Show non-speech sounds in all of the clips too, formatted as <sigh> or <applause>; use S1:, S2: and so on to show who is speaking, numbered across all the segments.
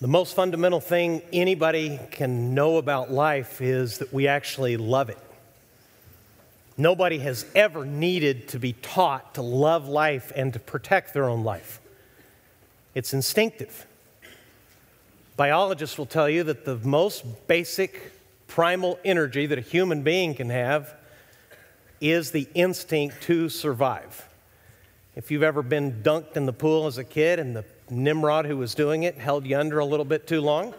S1: The most fundamental thing anybody can know about life is that we actually love it. Nobody has ever needed to be taught to love life and to protect their own life. It's instinctive. Biologists will tell you that the most basic primal energy that a human being can have is the instinct to survive. If you've ever been dunked in the pool as a kid and the Nimrod who was doing it held you under a little bit too long.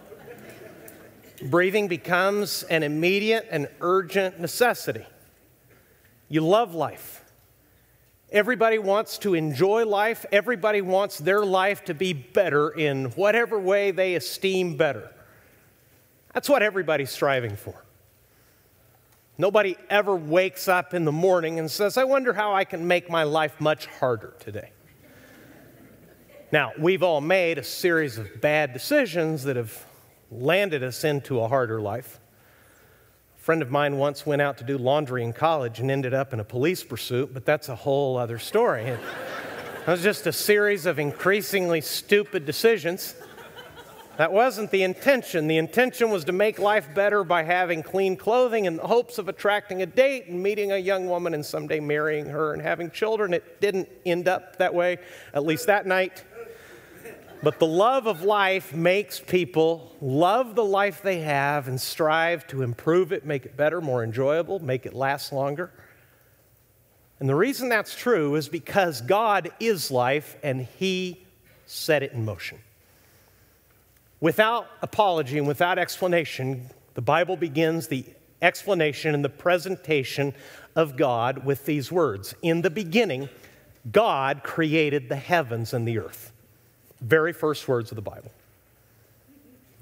S1: Breathing becomes an immediate and urgent necessity. You love life. Everybody wants to enjoy life. Everybody wants their life to be better in whatever way they esteem better. That's what everybody's striving for. Nobody ever wakes up in the morning and says, I wonder how I can make my life much harder today. Now, we've all made a series of bad decisions that have landed us into a harder life. A friend of mine once went out to do laundry in college and ended up in a police pursuit, but that's a whole other story. It was just a series of increasingly stupid decisions. That wasn't the intention. The intention was to make life better by having clean clothing in the hopes of attracting a date and meeting a young woman and someday marrying her and having children. It didn't end up that way, at least that night. But the love of life makes people love the life they have and strive to improve it, make it better, more enjoyable, make it last longer. And the reason that's true is because God is life and He set it in motion. Without apology and without explanation, the Bible begins the explanation and the presentation of God with these words In the beginning, God created the heavens and the earth. Very first words of the Bible.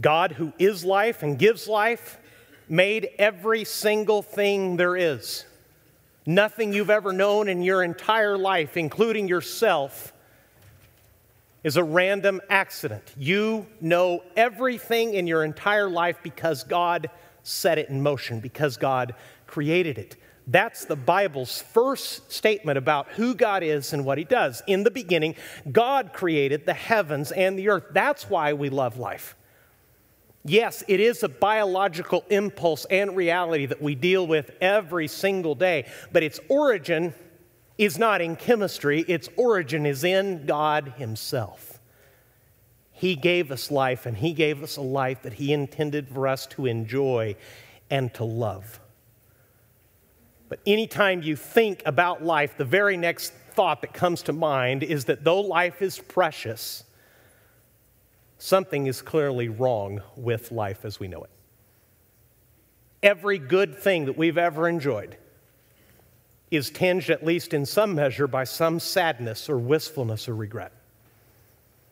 S1: God, who is life and gives life, made every single thing there is. Nothing you've ever known in your entire life, including yourself, is a random accident. You know everything in your entire life because God set it in motion, because God created it. That's the Bible's first statement about who God is and what He does. In the beginning, God created the heavens and the earth. That's why we love life. Yes, it is a biological impulse and reality that we deal with every single day, but its origin is not in chemistry, its origin is in God Himself. He gave us life, and He gave us a life that He intended for us to enjoy and to love. But anytime you think about life, the very next thought that comes to mind is that though life is precious, something is clearly wrong with life as we know it. Every good thing that we've ever enjoyed is tinged, at least in some measure, by some sadness or wistfulness or regret.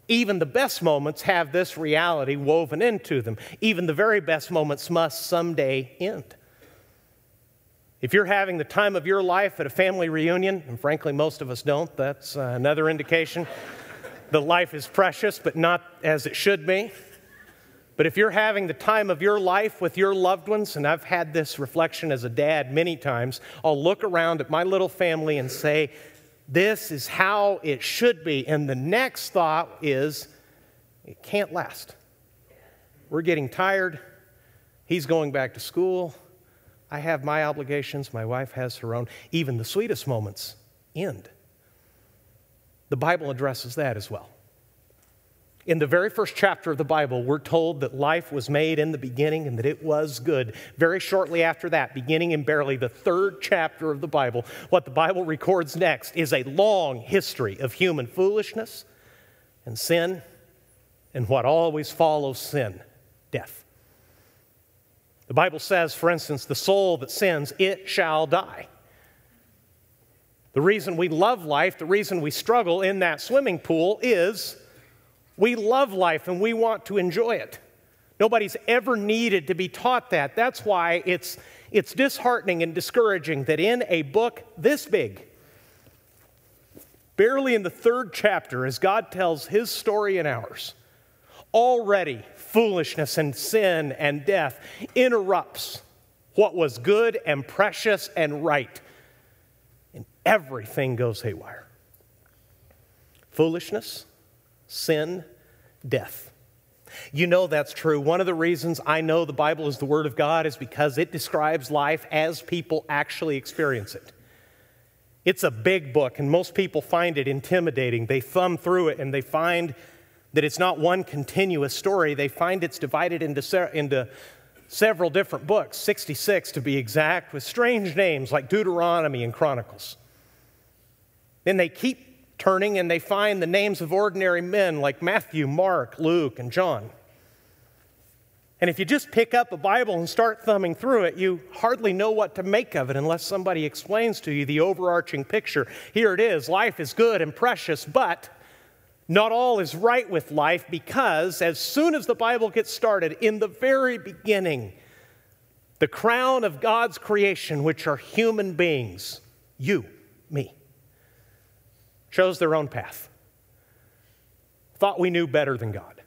S1: Even the best moments have this reality woven into them. Even the very best moments must someday end. If you're having the time of your life at a family reunion, and frankly, most of us don't, that's uh, another indication that life is precious, but not as it should be. But if you're having the time of your life with your loved ones, and I've had this reflection as a dad many times, I'll look around at my little family and say, This is how it should be. And the next thought is, It can't last. We're getting tired. He's going back to school. I have my obligations, my wife has her own. Even the sweetest moments end. The Bible addresses that as well. In the very first chapter of the Bible, we're told that life was made in the beginning and that it was good. Very shortly after that, beginning in barely the third chapter of the Bible, what the Bible records next is a long history of human foolishness and sin and what always follows sin death. The Bible says, for instance, the soul that sins, it shall die. The reason we love life, the reason we struggle in that swimming pool is we love life and we want to enjoy it. Nobody's ever needed to be taught that. That's why it's, it's disheartening and discouraging that in a book this big, barely in the third chapter, as God tells his story and ours, already foolishness and sin and death interrupts what was good and precious and right. And everything goes haywire. Foolishness, sin, death. You know that's true. One of the reasons I know the Bible is the Word of God is because it describes life as people actually experience it. It's a big book, and most people find it intimidating. They thumb through it and they find that it's not one continuous story. They find it's divided into, se- into several different books, 66 to be exact, with strange names like Deuteronomy and Chronicles. Then they keep turning and they find the names of ordinary men like Matthew, Mark, Luke, and John. And if you just pick up a Bible and start thumbing through it, you hardly know what to make of it unless somebody explains to you the overarching picture. Here it is life is good and precious, but not all is right with life because as soon as the Bible gets started, in the very beginning, the crown of God's creation, which are human beings, you, me, chose their own path. Thought we knew better than God.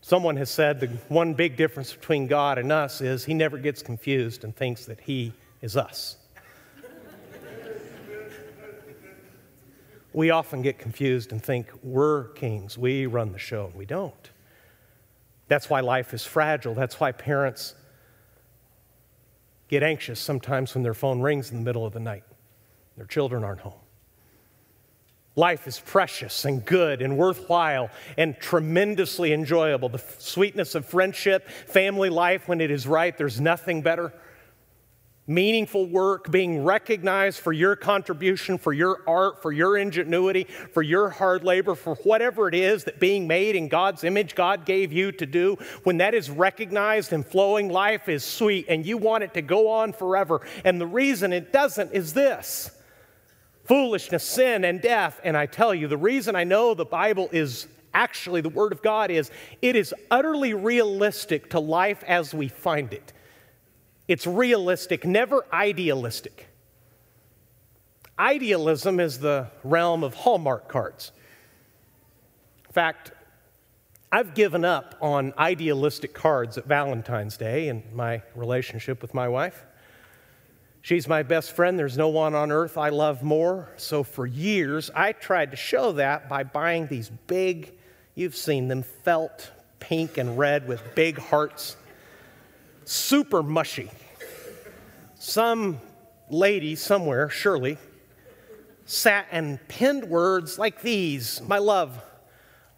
S1: Someone has said the one big difference between God and us is he never gets confused and thinks that he is us. We often get confused and think we're kings, we run the show, and we don't. That's why life is fragile. That's why parents get anxious sometimes when their phone rings in the middle of the night. Their children aren't home. Life is precious and good and worthwhile and tremendously enjoyable. The sweetness of friendship, family life when it is right, there's nothing better. Meaningful work, being recognized for your contribution, for your art, for your ingenuity, for your hard labor, for whatever it is that being made in God's image God gave you to do, when that is recognized and flowing, life is sweet and you want it to go on forever. And the reason it doesn't is this foolishness, sin, and death. And I tell you, the reason I know the Bible is actually the Word of God is it is utterly realistic to life as we find it. It's realistic, never idealistic. Idealism is the realm of Hallmark cards. In fact, I've given up on idealistic cards at Valentine's Day in my relationship with my wife. She's my best friend. There's no one on earth I love more. So for years, I tried to show that by buying these big, you've seen them, felt pink and red with big hearts. Super mushy. Some lady somewhere, surely, sat and penned words like these My love,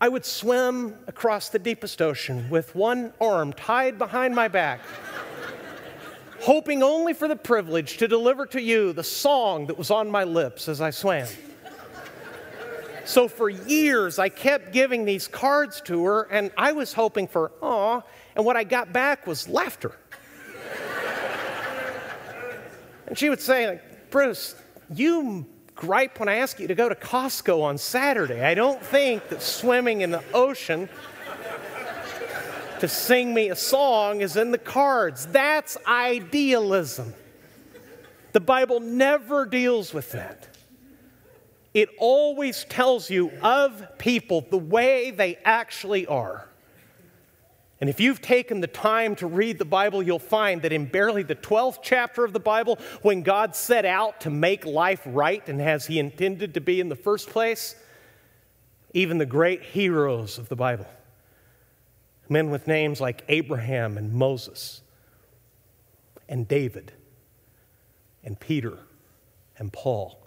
S1: I would swim across the deepest ocean with one arm tied behind my back <laughs> hoping only for the privilege to deliver to you the song that was on my lips as I swam. So for years, I kept giving these cards to her, and I was hoping for aw, and what I got back was laughter. and she would say, like, Bruce, you gripe when I ask you to go to Costco on Saturday. I don't think that swimming in the ocean to sing me a song is in the cards. That's idealism. The Bible never deals with that. It always tells you of people the way they actually are. And if you've taken the time to read the Bible, you'll find that in barely the 12th chapter of the Bible, when God set out to make life right and as He intended to be in the first place, even the great heroes of the Bible men with names like Abraham and Moses and David and Peter and Paul.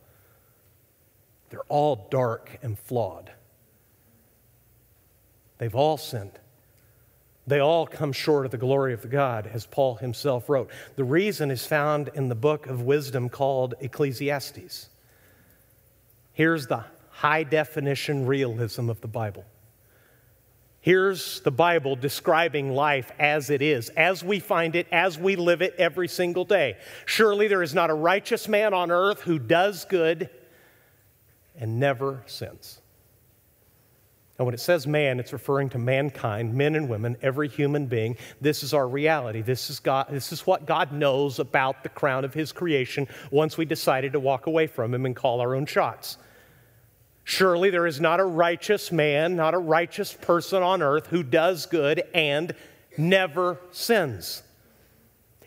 S1: They're all dark and flawed. They've all sinned. They all come short of the glory of God, as Paul himself wrote. The reason is found in the book of wisdom called Ecclesiastes. Here's the high definition realism of the Bible. Here's the Bible describing life as it is, as we find it, as we live it every single day. Surely there is not a righteous man on earth who does good and never sins. And when it says man, it's referring to mankind, men and women, every human being. This is our reality. This is, God, this is what God knows about the crown of His creation once we decided to walk away from Him and call our own shots. Surely there is not a righteous man, not a righteous person on earth who does good and never sins.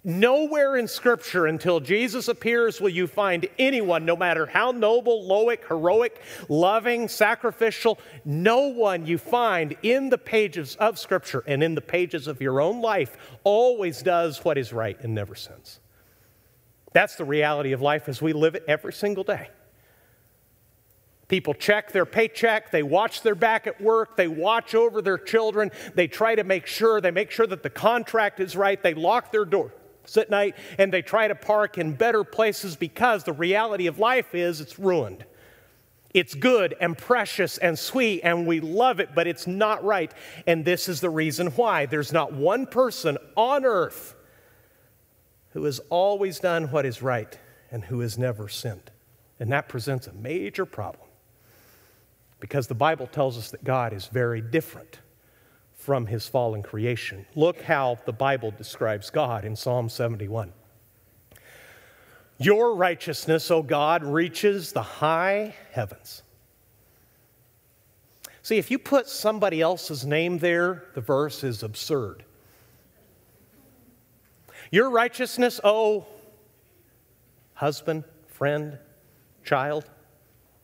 S1: Nowhere in Scripture until Jesus appears will you find anyone, no matter how noble, loic, heroic, loving, sacrificial, no one you find in the pages of Scripture and in the pages of your own life always does what is right and never sins. That's the reality of life as we live it every single day. People check their paycheck, they watch their back at work, they watch over their children, they try to make sure, they make sure that the contract is right, they lock their door at night and they try to park in better places because the reality of life is it's ruined. It's good and precious and sweet, and we love it, but it's not right. And this is the reason why. There's not one person on earth who has always done what is right and who has never sinned. And that presents a major problem because the Bible tells us that God is very different from his fallen creation. Look how the Bible describes God in Psalm 71. Your righteousness, O God, reaches the high heavens. See, if you put somebody else's name there, the verse is absurd. Your righteousness, oh, husband, friend, child,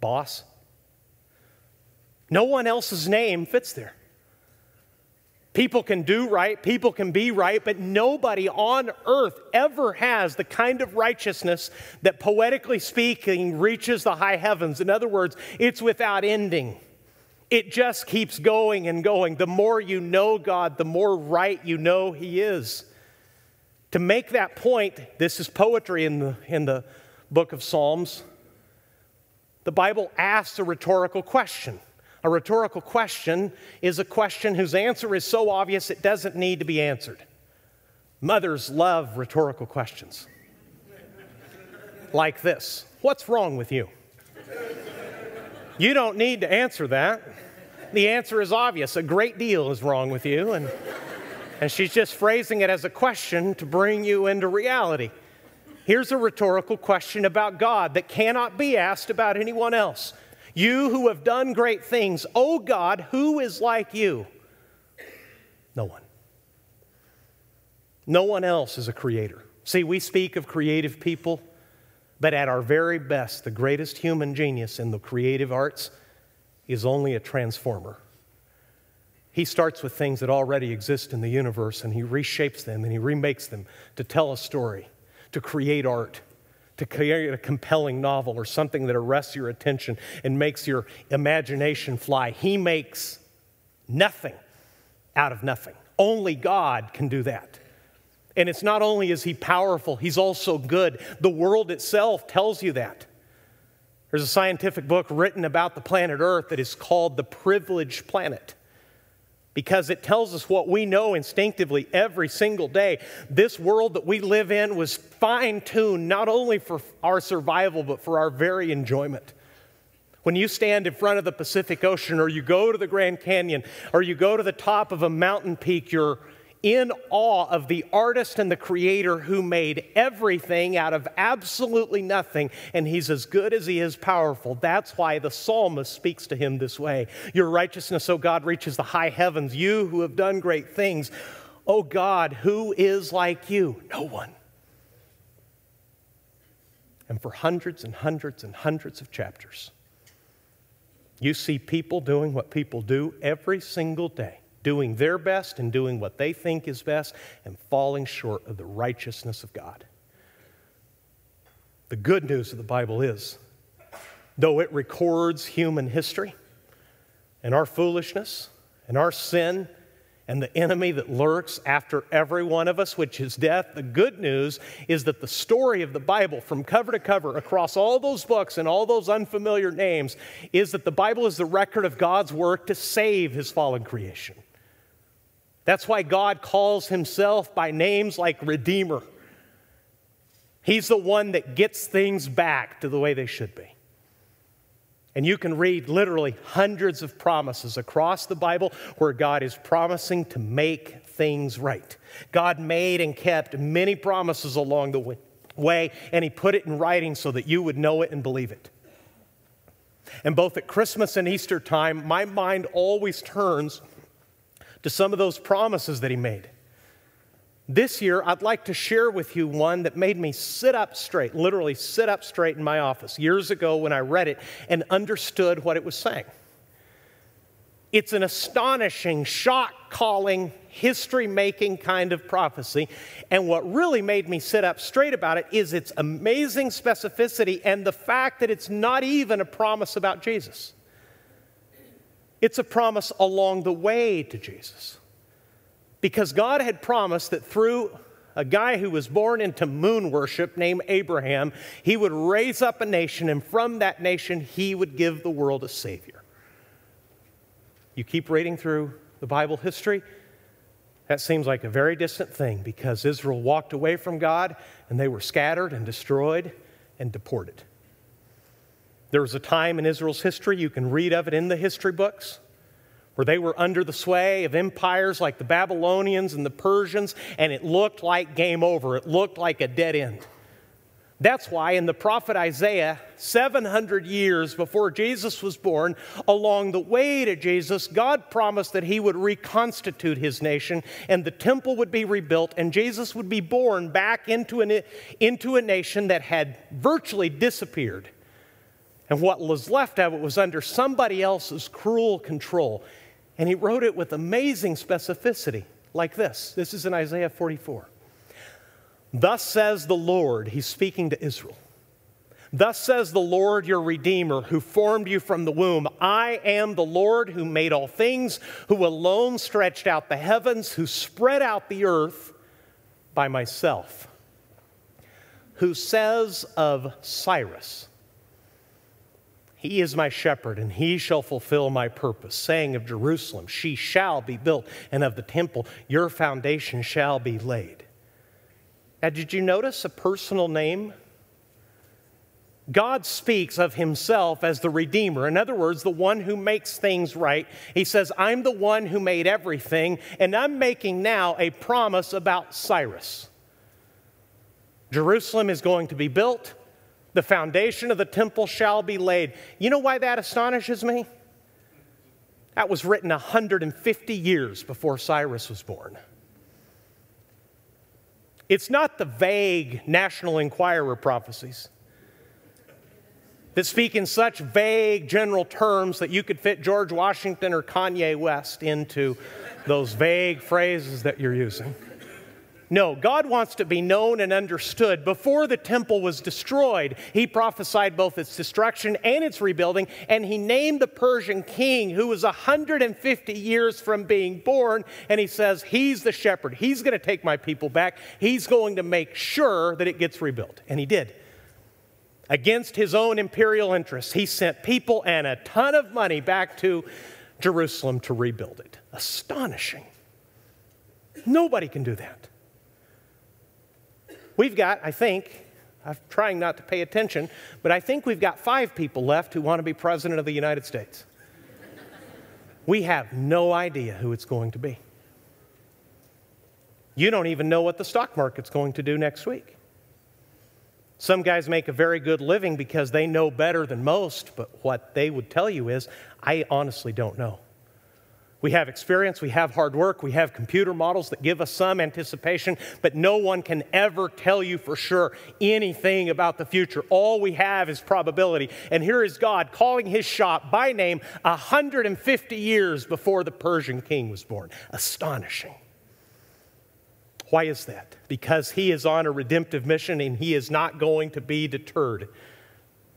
S1: boss. No one else's name fits there. People can do right, people can be right, but nobody on earth ever has the kind of righteousness that, poetically speaking, reaches the high heavens. In other words, it's without ending. It just keeps going and going. The more you know God, the more right you know He is. To make that point, this is poetry in the, in the book of Psalms. The Bible asks a rhetorical question. A rhetorical question is a question whose answer is so obvious it doesn't need to be answered. Mothers love rhetorical questions. like this What's wrong with you? You don't need to answer that. The answer is obvious. A great deal is wrong with you. And, and she's just phrasing it as a question to bring you into reality. Here's a rhetorical question about God that cannot be asked about anyone else. You who have done great things, O God, who is like you? No one. No one else is a creator. See, we speak of creative people, but at our very best, the greatest human genius in the creative arts is only a transformer. He starts with things that already exist in the universe and he reshapes them and he remakes them to tell a story, to create art to create a compelling novel or something that arrests your attention and makes your imagination fly. He makes nothing out of nothing. Only God can do that. And it's not only is he powerful, he's also good. The world itself tells you that. There's a scientific book written about the planet Earth that is called The Privileged Planet because it tells us what we know instinctively every single day. This world that we live in was fine tuned not only for our survival, but for our very enjoyment. When you stand in front of the Pacific Ocean, or you go to the Grand Canyon, or you go to the top of a mountain peak, you're in awe of the artist and the creator who made everything out of absolutely nothing, and he's as good as he is powerful. That's why the psalmist speaks to him this way Your righteousness, O God, reaches the high heavens. You who have done great things, O God, who is like you? No one. And for hundreds and hundreds and hundreds of chapters, you see people doing what people do every single day doing their best and doing what they think is best and falling short of the righteousness of God. The good news of the Bible is, though it records human history and our foolishness and our sin and the enemy that lurks after every one of us, which is death. The good news is that the story of the Bible, from cover to cover, across all those books and all those unfamiliar names, is that the Bible is the record of God's work to save his fallen creation. That's why God calls himself by names like Redeemer. He's the one that gets things back to the way they should be. And you can read literally hundreds of promises across the Bible where God is promising to make things right. God made and kept many promises along the way, and He put it in writing so that you would know it and believe it. And both at Christmas and Easter time, my mind always turns to some of those promises that he made. This year, I'd like to share with you one that made me sit up straight, literally sit up straight in my office years ago when I read it and understood what it was saying. It's an astonishing, shock calling, history making kind of prophecy. And what really made me sit up straight about it is its amazing specificity and the fact that it's not even a promise about Jesus. It's a promise along the way to Jesus. Because God had promised that through a guy who was born into moon worship named Abraham, he would raise up a nation, and from that nation, he would give the world a Savior. You keep reading through the Bible history, that seems like a very distant thing because Israel walked away from God and they were scattered and destroyed and deported. There was a time in Israel's history, you can read of it in the history books, where they were under the sway of empires like the Babylonians and the Persians, and it looked like game over. It looked like a dead end. That's why in the prophet Isaiah, 700 years before Jesus was born, along the way to Jesus, God promised that he would reconstitute his nation and the temple would be rebuilt and Jesus would be born back into, an, into a nation that had virtually disappeared. And what was left of it was under somebody else's cruel control. And he wrote it with amazing specificity, like this. This is in Isaiah 44. Thus says the Lord, he's speaking to Israel. Thus says the Lord your Redeemer, who formed you from the womb I am the Lord who made all things, who alone stretched out the heavens, who spread out the earth by myself. Who says of Cyrus, he is my shepherd, and he shall fulfill my purpose, saying of Jerusalem, She shall be built, and of the temple, Your foundation shall be laid. Now, did you notice a personal name? God speaks of himself as the Redeemer. In other words, the one who makes things right. He says, I'm the one who made everything, and I'm making now a promise about Cyrus. Jerusalem is going to be built. The foundation of the temple shall be laid. You know why that astonishes me? That was written 150 years before Cyrus was born. It's not the vague National Enquirer prophecies that speak in such vague general terms that you could fit George Washington or Kanye West into those vague phrases that you're using. No, God wants to be known and understood. Before the temple was destroyed, he prophesied both its destruction and its rebuilding, and he named the Persian king who was 150 years from being born, and he says, He's the shepherd. He's going to take my people back. He's going to make sure that it gets rebuilt. And he did. Against his own imperial interests, he sent people and a ton of money back to Jerusalem to rebuild it. Astonishing. Nobody can do that. We've got, I think, I'm trying not to pay attention, but I think we've got five people left who want to be president of the United States. we have no idea who it's going to be. You don't even know what the stock market's going to do next week. Some guys make a very good living because they know better than most, but what they would tell you is, I honestly don't know. We have experience, we have hard work, we have computer models that give us some anticipation, but no one can ever tell you for sure anything about the future. All we have is probability. And here is God calling his shot by name 150 years before the Persian king was born. Astonishing. Why is that? Because he is on a redemptive mission and he is not going to be deterred.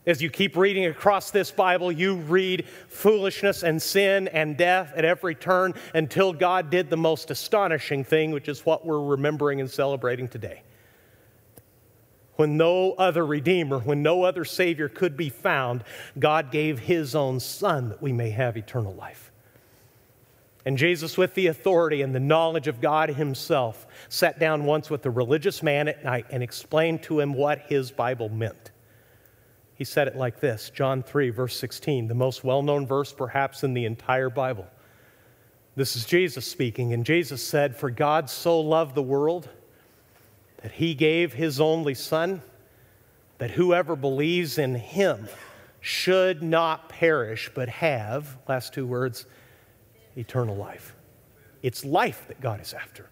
S1: As you keep reading across this Bible, you read foolishness and sin and death at every turn until God did the most astonishing thing, which is what we're remembering and celebrating today. When no other Redeemer, when no other Savior could be found, God gave His own Son that we may have eternal life. And Jesus, with the authority and the knowledge of God Himself, sat down once with a religious man at night and explained to him what his Bible meant. He said it like this John 3, verse 16, the most well known verse perhaps in the entire Bible. This is Jesus speaking, and Jesus said, For God so loved the world that he gave his only Son, that whoever believes in him should not perish, but have, last two words, eternal life. It's life that God is after.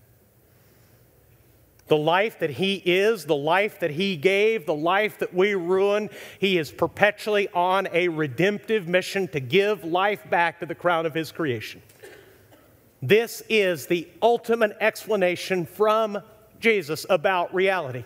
S1: The life that He is, the life that He gave, the life that we ruined, He is perpetually on a redemptive mission to give life back to the crown of His creation. This is the ultimate explanation from Jesus about reality.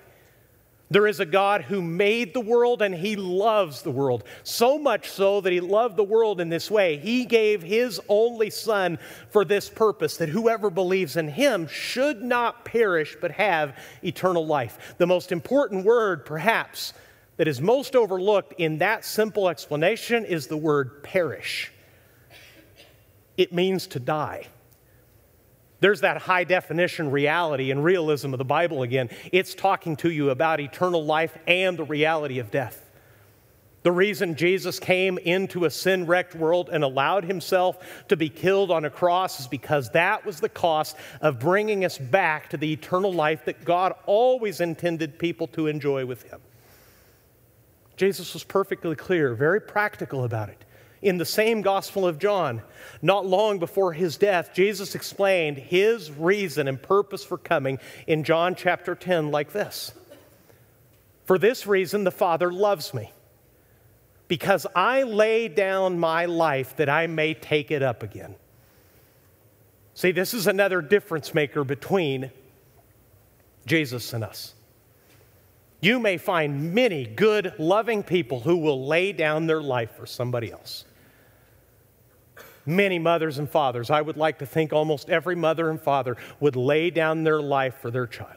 S1: There is a God who made the world and he loves the world. So much so that he loved the world in this way. He gave his only Son for this purpose that whoever believes in him should not perish but have eternal life. The most important word, perhaps, that is most overlooked in that simple explanation is the word perish. It means to die. There's that high definition reality and realism of the Bible again. It's talking to you about eternal life and the reality of death. The reason Jesus came into a sin wrecked world and allowed himself to be killed on a cross is because that was the cost of bringing us back to the eternal life that God always intended people to enjoy with him. Jesus was perfectly clear, very practical about it in the same Gospel of John. Not long before his death, Jesus explained his reason and purpose for coming in John chapter 10 like this For this reason, the Father loves me, because I lay down my life that I may take it up again. See, this is another difference maker between Jesus and us. You may find many good, loving people who will lay down their life for somebody else many mothers and fathers. I would like to think almost every mother and father would lay down their life for their child.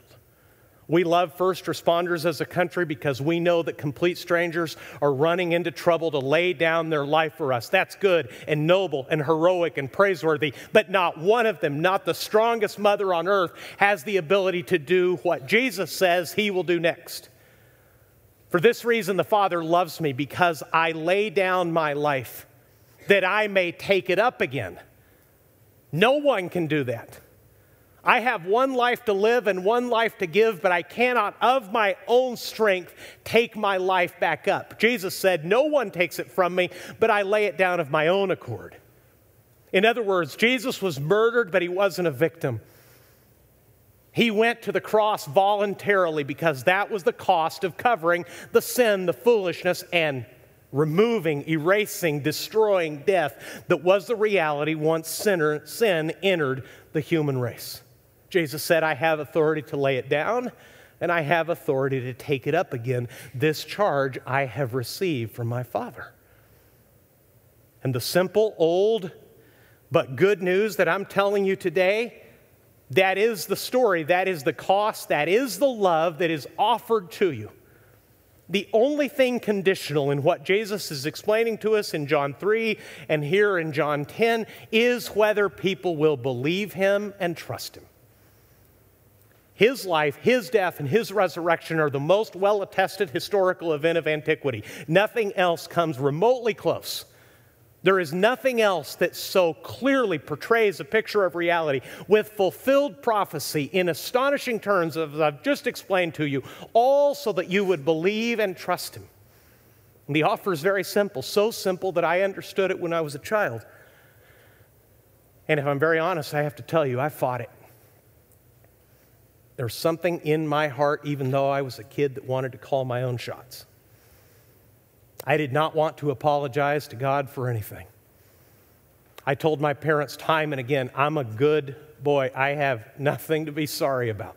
S1: We love first responders as a country because we know that complete strangers are running into trouble to lay down their life for us. That's good and noble and heroic and praiseworthy. But not one of them, not the strongest mother on earth, has the ability to do what Jesus says he will do next. For this reason, the Father loves me because I lay down my life that I may take it up again. No one can do that. I have one life to live and one life to give, but I cannot, of my own strength, take my life back up. Jesus said, No one takes it from me, but I lay it down of my own accord. In other words, Jesus was murdered, but he wasn't a victim. He went to the cross voluntarily because that was the cost of covering the sin, the foolishness, and removing, erasing, destroying death that was the reality once sinner, sin entered the human race. Jesus said, I have authority to lay it down and I have authority to take it up again. This charge I have received from my Father. And the simple, old, but good news that I'm telling you today, that is the story, that is the cost, that is the love that is offered to you. The only thing conditional in what Jesus is explaining to us in John 3 and here in John 10 is whether people will believe him and trust him. His life, his death, and his resurrection are the most well attested historical event of antiquity. Nothing else comes remotely close. There is nothing else that so clearly portrays a picture of reality with fulfilled prophecy in astonishing terms, as I've just explained to you, all so that you would believe and trust Him. And the offer is very simple, so simple that I understood it when I was a child. And if I'm very honest, I have to tell you, I fought it. There's something in my heart, even though I was a kid, that wanted to call my own shots. I did not want to apologize to God for anything. I told my parents time and again, I'm a good boy. I have nothing to be sorry about.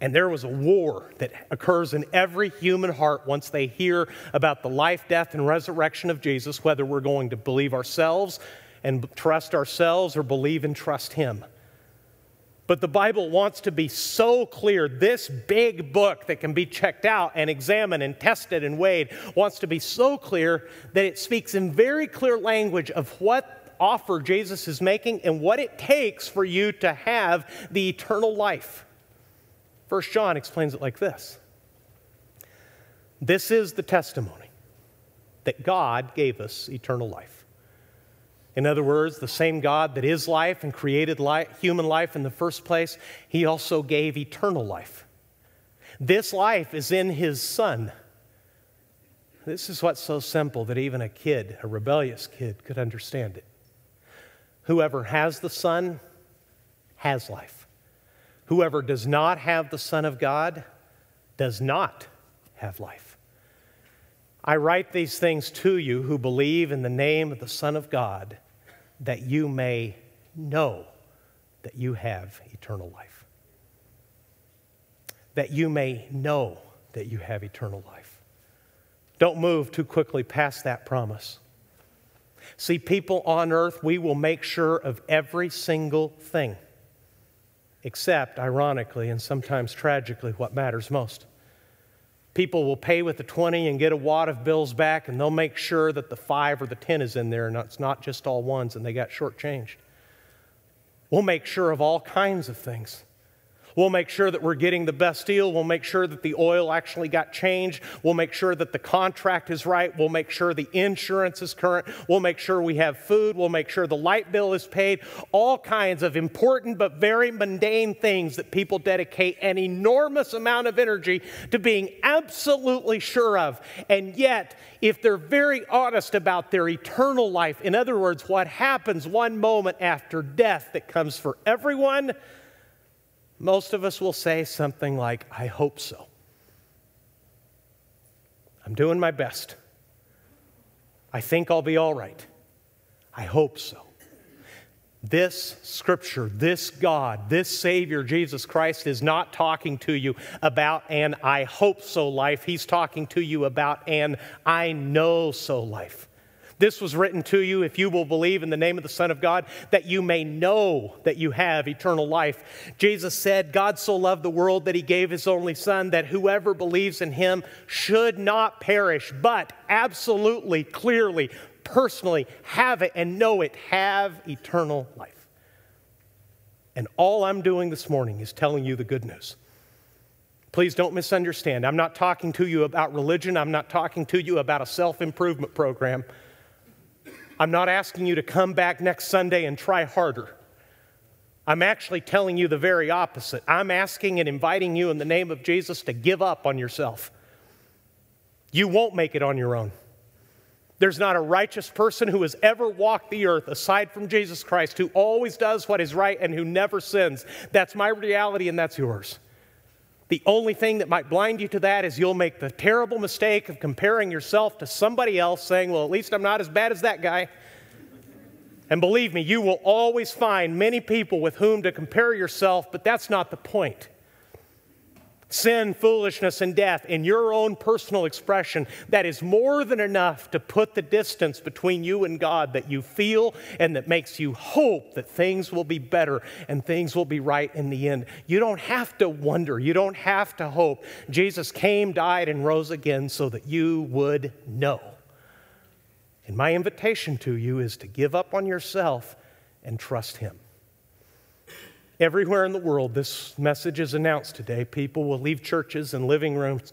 S1: And there was a war that occurs in every human heart once they hear about the life, death, and resurrection of Jesus, whether we're going to believe ourselves and trust ourselves or believe and trust Him. But the Bible wants to be so clear. This big book that can be checked out and examined and tested and weighed wants to be so clear that it speaks in very clear language of what offer Jesus is making and what it takes for you to have the eternal life. First John explains it like this This is the testimony that God gave us eternal life. In other words, the same God that is life and created life, human life in the first place, he also gave eternal life. This life is in his Son. This is what's so simple that even a kid, a rebellious kid, could understand it. Whoever has the Son has life. Whoever does not have the Son of God does not have life. I write these things to you who believe in the name of the Son of God, that you may know that you have eternal life. That you may know that you have eternal life. Don't move too quickly past that promise. See, people on earth, we will make sure of every single thing, except, ironically and sometimes tragically, what matters most. People will pay with the 20 and get a wad of bills back, and they'll make sure that the 5 or the 10 is in there, and it's not just all ones, and they got shortchanged. We'll make sure of all kinds of things. We'll make sure that we're getting the best deal. We'll make sure that the oil actually got changed. We'll make sure that the contract is right. We'll make sure the insurance is current. We'll make sure we have food. We'll make sure the light bill is paid. All kinds of important but very mundane things that people dedicate an enormous amount of energy to being absolutely sure of. And yet, if they're very honest about their eternal life, in other words, what happens one moment after death that comes for everyone, most of us will say something like, I hope so. I'm doing my best. I think I'll be all right. I hope so. This scripture, this God, this Savior, Jesus Christ, is not talking to you about an I hope so life. He's talking to you about an I know so life. This was written to you, if you will believe in the name of the Son of God, that you may know that you have eternal life. Jesus said, God so loved the world that he gave his only Son, that whoever believes in him should not perish, but absolutely, clearly, personally have it and know it, have eternal life. And all I'm doing this morning is telling you the good news. Please don't misunderstand. I'm not talking to you about religion. I'm not talking to you about a self improvement program. I'm not asking you to come back next Sunday and try harder. I'm actually telling you the very opposite. I'm asking and inviting you in the name of Jesus to give up on yourself. You won't make it on your own. There's not a righteous person who has ever walked the earth aside from Jesus Christ who always does what is right and who never sins. That's my reality and that's yours. The only thing that might blind you to that is you'll make the terrible mistake of comparing yourself to somebody else, saying, Well, at least I'm not as bad as that guy. And believe me, you will always find many people with whom to compare yourself, but that's not the point sin, foolishness, and death in your own personal expression, that is more than enough to put the distance between you and God that you feel and that makes you hope that things will be better and things will be right in the end. You don't have to wonder, you don't have to hope. Jesus came, died, and rose again so that you would know. And my invitation to you is to give up on yourself and trust Him. Everywhere in the world, this message is announced today. People will leave churches and living rooms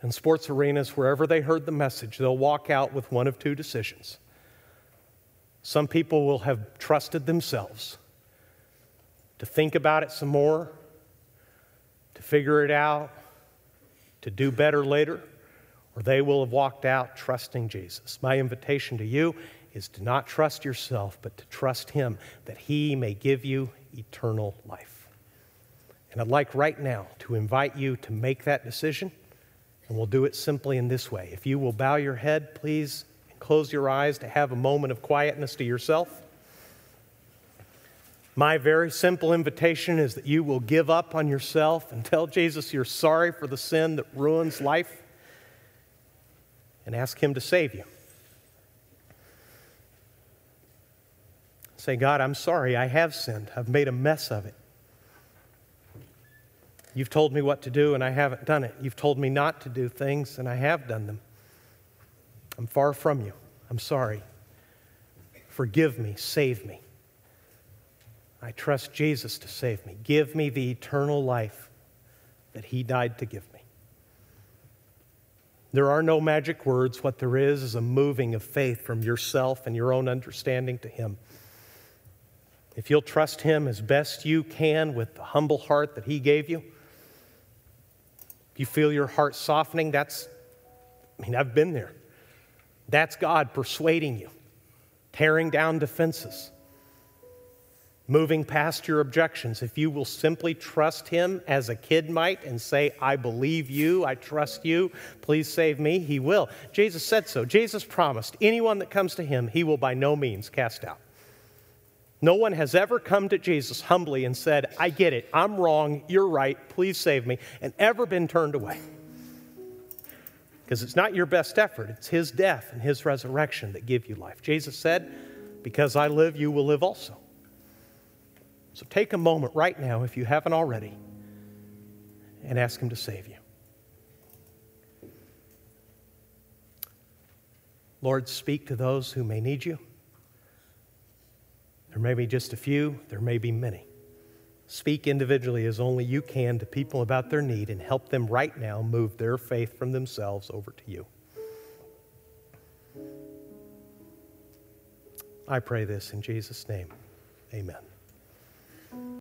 S1: and sports arenas wherever they heard the message. They'll walk out with one of two decisions. Some people will have trusted themselves to think about it some more, to figure it out, to do better later, or they will have walked out trusting Jesus. My invitation to you is to not trust yourself, but to trust Him that He may give you eternal life. And I'd like right now to invite you to make that decision, and we'll do it simply in this way. If you will bow your head, please, and close your eyes to have a moment of quietness to yourself. My very simple invitation is that you will give up on yourself and tell Jesus you're sorry for the sin that ruins life and ask Him to save you. Say, God, I'm sorry, I have sinned. I've made a mess of it. You've told me what to do, and I haven't done it. You've told me not to do things, and I have done them. I'm far from you. I'm sorry. Forgive me. Save me. I trust Jesus to save me. Give me the eternal life that He died to give me. There are no magic words. What there is is a moving of faith from yourself and your own understanding to Him. If you'll trust Him as best you can with the humble heart that He gave you, if you feel your heart softening, that's, I mean, I've been there. That's God persuading you, tearing down defenses. moving past your objections, if you will simply trust Him as a kid might and say, I believe you, I trust you, please save me, He will. Jesus said so. Jesus promised anyone that comes to Him, He will by no means cast out. No one has ever come to Jesus humbly and said, I get it, I'm wrong, you're right, please save me, and ever been turned away. Because it's not your best effort, it's His death and His resurrection that give you life. Jesus said, Because I live, you will live also. So take a moment right now, if you haven't already, and ask Him to save you. Lord, speak to those who may need you. There may be just a few, there may be many. Speak individually as only you can to people about their need and help them right now move their faith from themselves over to you. I pray this in Jesus' name. Amen.